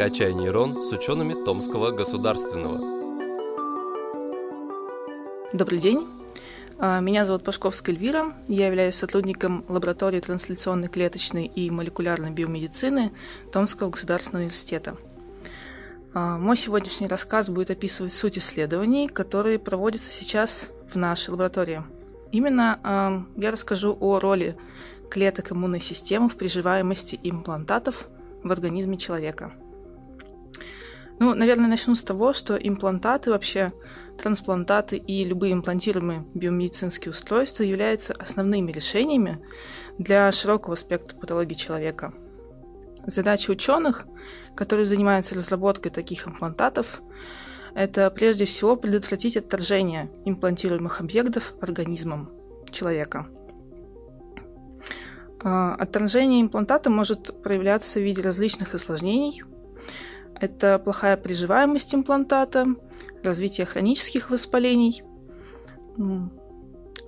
«Качай нейрон» с учеными Томского государственного. Добрый день. А, меня зовут Пашковская Эльвира. Я являюсь сотрудником лаборатории трансляционной клеточной и молекулярной биомедицины Томского государственного университета. А, мой сегодняшний рассказ будет описывать суть исследований, которые проводятся сейчас в нашей лаборатории. Именно а, я расскажу о роли клеток иммунной системы в приживаемости имплантатов в организме человека – ну, наверное, начну с того, что имплантаты вообще, трансплантаты и любые имплантируемые биомедицинские устройства являются основными решениями для широкого спектра патологий человека. Задача ученых, которые занимаются разработкой таких имплантатов, это прежде всего предотвратить отторжение имплантируемых объектов организмом человека. А, отторжение имплантата может проявляться в виде различных осложнений – это плохая приживаемость имплантата, развитие хронических воспалений.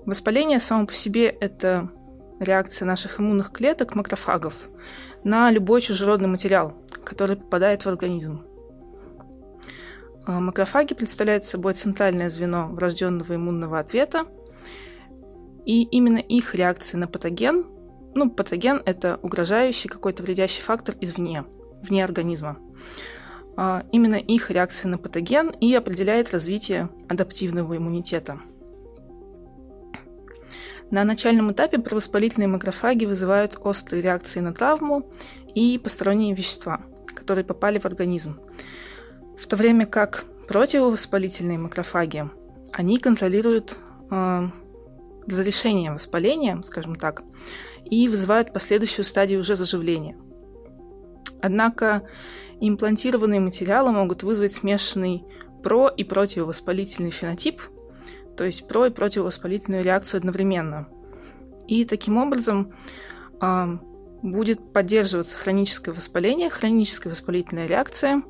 Воспаление само по себе – это реакция наших иммунных клеток, макрофагов, на любой чужеродный материал, который попадает в организм. А макрофаги представляют собой центральное звено врожденного иммунного ответа, и именно их реакция на патоген, ну, патоген – это угрожающий какой-то вредящий фактор извне, вне организма – именно их реакция на патоген и определяет развитие адаптивного иммунитета. На начальном этапе провоспалительные макрофаги вызывают острые реакции на травму и посторонние вещества, которые попали в организм. В то время как противовоспалительные макрофаги, они контролируют э, разрешение воспаления, скажем так, и вызывают последующую стадию уже заживления. Однако Имплантированные материалы могут вызвать смешанный про- и противовоспалительный фенотип, то есть про- и противовоспалительную реакцию одновременно. И таким образом э, будет поддерживаться хроническое воспаление, хроническая воспалительная реакция,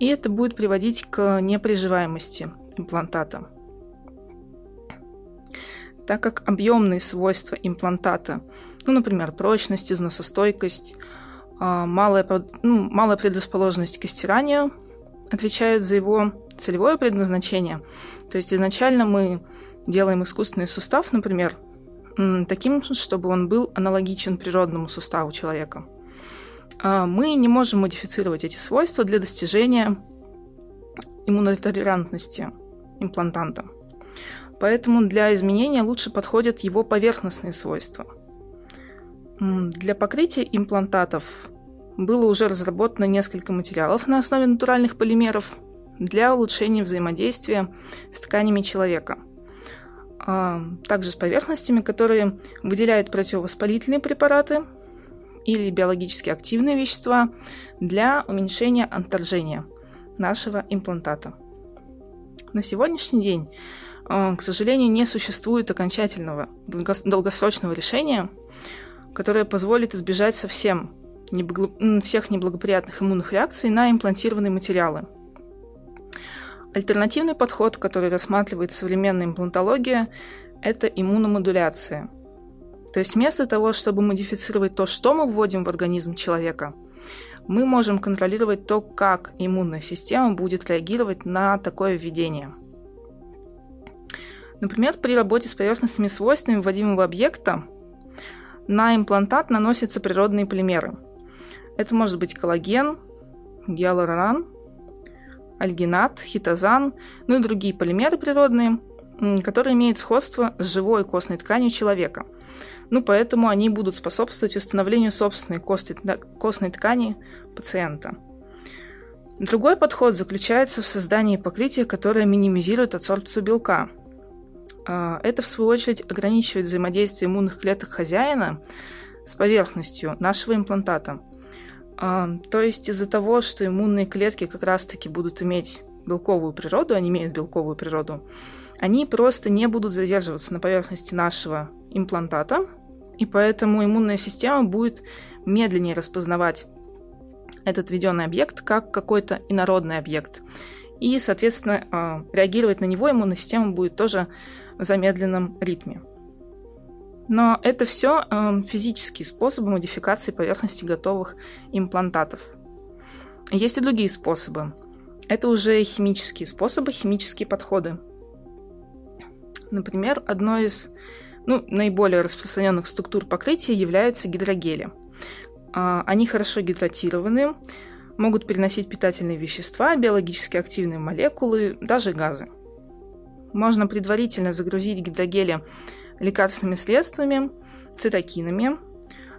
и это будет приводить к неприживаемости имплантата. Так как объемные свойства имплантата, ну, например, прочность, износостойкость, малая, ну, малая предрасположенность к стиранию отвечают за его целевое предназначение. То есть изначально мы делаем искусственный сустав, например, таким, чтобы он был аналогичен природному суставу человека. А мы не можем модифицировать эти свойства для достижения иммунотолерантности имплантанта. Поэтому для изменения лучше подходят его поверхностные свойства – для покрытия имплантатов было уже разработано несколько материалов на основе натуральных полимеров для улучшения взаимодействия с тканями человека. А также с поверхностями, которые выделяют противовоспалительные препараты или биологически активные вещества для уменьшения отторжения нашего имплантата. На сегодняшний день, а, к сожалению, не существует окончательного долгосрочного решения которая позволит избежать совсем неблаго... всех неблагоприятных иммунных реакций на имплантированные материалы. Альтернативный подход, который рассматривает современная имплантология, это иммуномодуляция. То есть вместо того, чтобы модифицировать то, что мы вводим в организм человека, мы можем контролировать то, как иммунная система будет реагировать на такое введение. Например, при работе с поверхностными свойствами вводимого объекта на имплантат наносятся природные полимеры. Это может быть коллаген, гиалурон, альгинат, хитозан, ну и другие полимеры природные, которые имеют сходство с живой костной тканью человека. Ну, поэтому они будут способствовать восстановлению собственной костной ткани пациента. Другой подход заключается в создании покрытия, которое минимизирует адсорбцию белка – это, в свою очередь, ограничивает взаимодействие иммунных клеток хозяина с поверхностью нашего имплантата. А, то есть из-за того, что иммунные клетки как раз-таки будут иметь белковую природу, они имеют белковую природу, они просто не будут задерживаться на поверхности нашего имплантата, и поэтому иммунная система будет медленнее распознавать этот введенный объект как какой-то инородный объект. И, соответственно, а, реагировать на него иммунная система будет тоже замедленном ритме. Но это все э, физические способы модификации поверхности готовых имплантатов. Есть и другие способы. Это уже химические способы, химические подходы. Например, одной из ну, наиболее распространенных структур покрытия являются гидрогели. А, они хорошо гидратированы, могут переносить питательные вещества, биологически активные молекулы, даже газы. Можно предварительно загрузить гидрогели лекарственными средствами, цитокинами.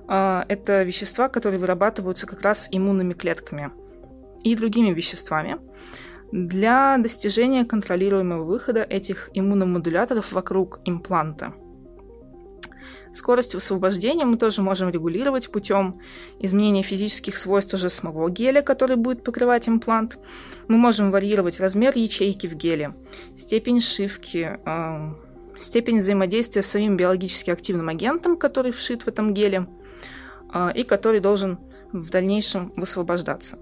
А, это вещества, которые вырабатываются как раз иммунными клетками и другими веществами для достижения контролируемого выхода этих иммуномодуляторов вокруг импланта. Скорость высвобождения мы тоже можем регулировать путем изменения физических свойств уже самого геля, который будет покрывать имплант. Мы можем варьировать размер ячейки в геле, степень шивки, э, степень взаимодействия с самим биологически активным агентом, который вшит в этом геле, э, и который должен в дальнейшем высвобождаться.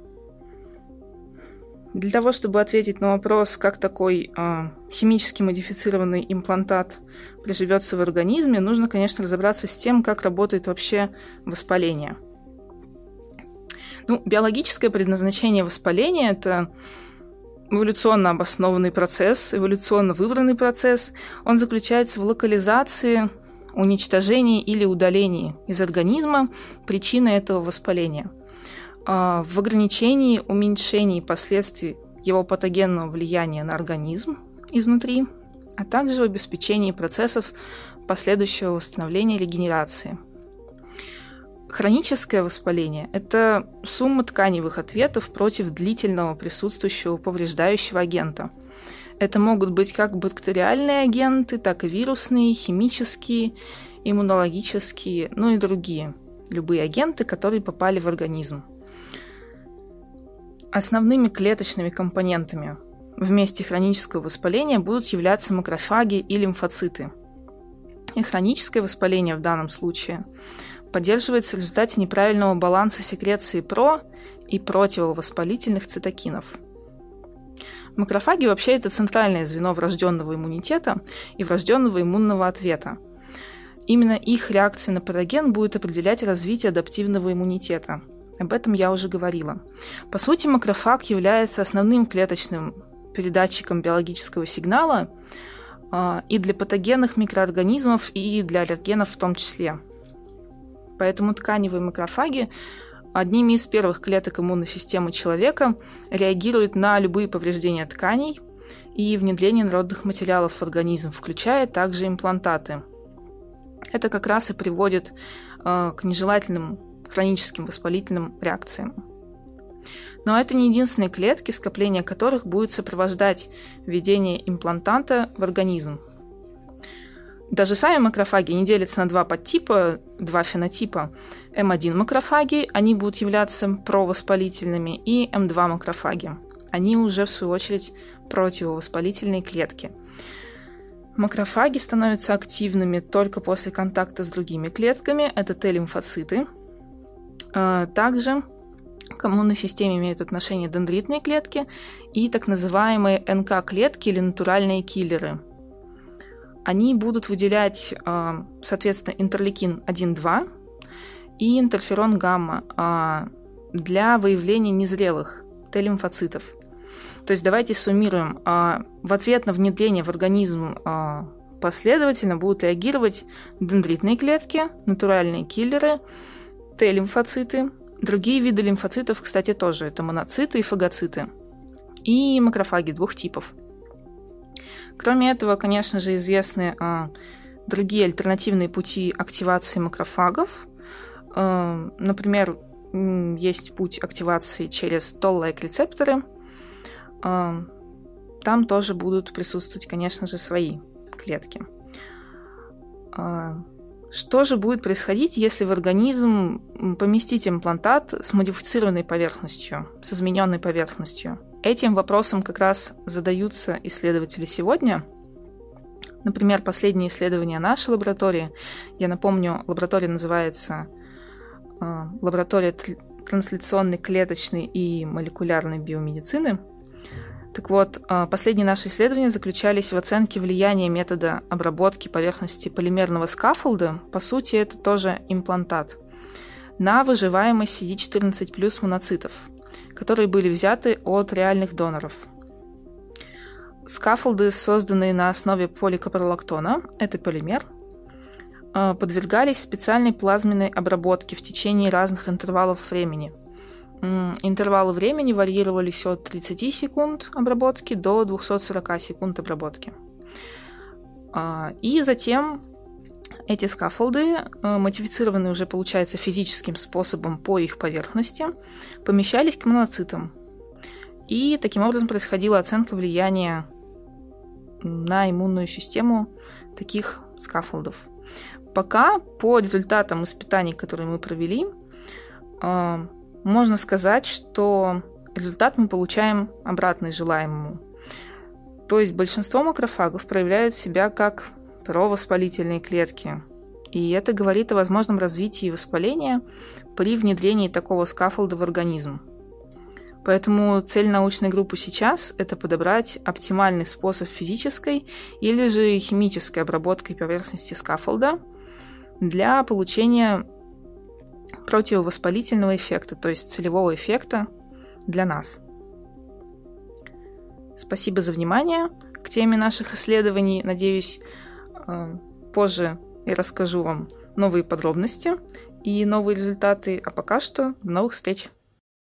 Для того, чтобы ответить на вопрос, как такой э, химически модифицированный имплантат приживется в организме, нужно, конечно, разобраться с тем, как работает вообще воспаление. Ну, биологическое предназначение воспаления – это эволюционно обоснованный процесс, эволюционно выбранный процесс. Он заключается в локализации, уничтожении или удалении из организма причины этого воспаления – в ограничении, уменьшении последствий его патогенного влияния на организм изнутри, а также в обеспечении процессов последующего восстановления и регенерации. Хроническое воспаление – это сумма тканевых ответов против длительного присутствующего повреждающего агента. Это могут быть как бактериальные агенты, так и вирусные, химические, иммунологические, ну и другие. Любые агенты, которые попали в организм. Основными клеточными компонентами в месте хронического воспаления будут являться макрофаги и лимфоциты. И хроническое воспаление в данном случае поддерживается в результате неправильного баланса секреции про и противовоспалительных цитокинов. Макрофаги вообще это центральное звено врожденного иммунитета и врожденного иммунного ответа. Именно их реакция на патоген будет определять развитие адаптивного иммунитета – об этом я уже говорила. По сути, макрофаг является основным клеточным передатчиком биологического сигнала э, и для патогенных микроорганизмов, и для аллергенов в том числе. Поэтому тканевые макрофаги одними из первых клеток иммунной системы человека реагируют на любые повреждения тканей и внедрение народных материалов в организм, включая также имплантаты. Это как раз и приводит э, к нежелательным хроническим воспалительным реакциям. Но это не единственные клетки, скопление которых будет сопровождать введение имплантанта в организм. Даже сами макрофаги не делятся на два подтипа, два фенотипа. М1 макрофаги, они будут являться провоспалительными, и М2 макрофаги. Они уже, в свою очередь, противовоспалительные клетки. Макрофаги становятся активными только после контакта с другими клетками. Это Т-лимфоциты – также к иммунной системе имеют отношение дендритные клетки и так называемые НК-клетки или натуральные киллеры. Они будут выделять, а, соответственно, интерлейкин 1-2 и интерферон гамма а, для выявления незрелых Т-лимфоцитов. То есть давайте суммируем. В ответ на внедрение в организм последовательно будут реагировать дендритные клетки, натуральные киллеры – Т-лимфоциты. Другие виды лимфоцитов, кстати, тоже. Это моноциты и фагоциты. И макрофаги двух типов. Кроме этого, конечно же, известны а, другие альтернативные пути активации макрофагов. А, например, есть путь активации через toll-like рецепторы. А, там тоже будут присутствовать, конечно же, свои клетки. А, что же будет происходить, если в организм поместить имплантат с модифицированной поверхностью, с измененной поверхностью? Этим вопросом как раз задаются исследователи сегодня. Например, последние исследования нашей лаборатории, я напомню, лаборатория называется э, лаборатория трансляционной клеточной и молекулярной биомедицины – так вот, а, последние наши исследования заключались в оценке влияния метода обработки поверхности полимерного скафолда, по сути, это тоже имплантат, на выживаемость CD14 плюс моноцитов. которые были взяты от реальных доноров. Скафолды, созданные на основе поликапролактона, это полимер, э, подвергались специальной плазменной обработке в течение разных интервалов времени. Интервалы времени варьировались от 30 секунд обработки до 240 секунд обработки. А, и затем эти скафолды, э, модифицированные уже, получается, физическим способом по их поверхности, помещались к моноцитам. И таким образом происходила оценка влияния на иммунную систему таких скафолдов. Пока по результатам испытаний, которые мы провели, э, можно сказать, что результат мы получаем обратный желаемому. То есть большинство макрофагов проявляют себя как провоспалительные клетки. И это говорит о возможном развитии воспаления при внедрении такого скафолда в организм. Поэтому цель научной группы сейчас – это подобрать оптимальный способ физической или же химической обработки поверхности скафолда для получения противовоспалительного эффекта, то есть целевого эффекта для нас. Спасибо за внимание к теме наших исследований. Надеюсь, э, позже я расскажу вам новые подробности и новые результаты. А пока что до новых встреч!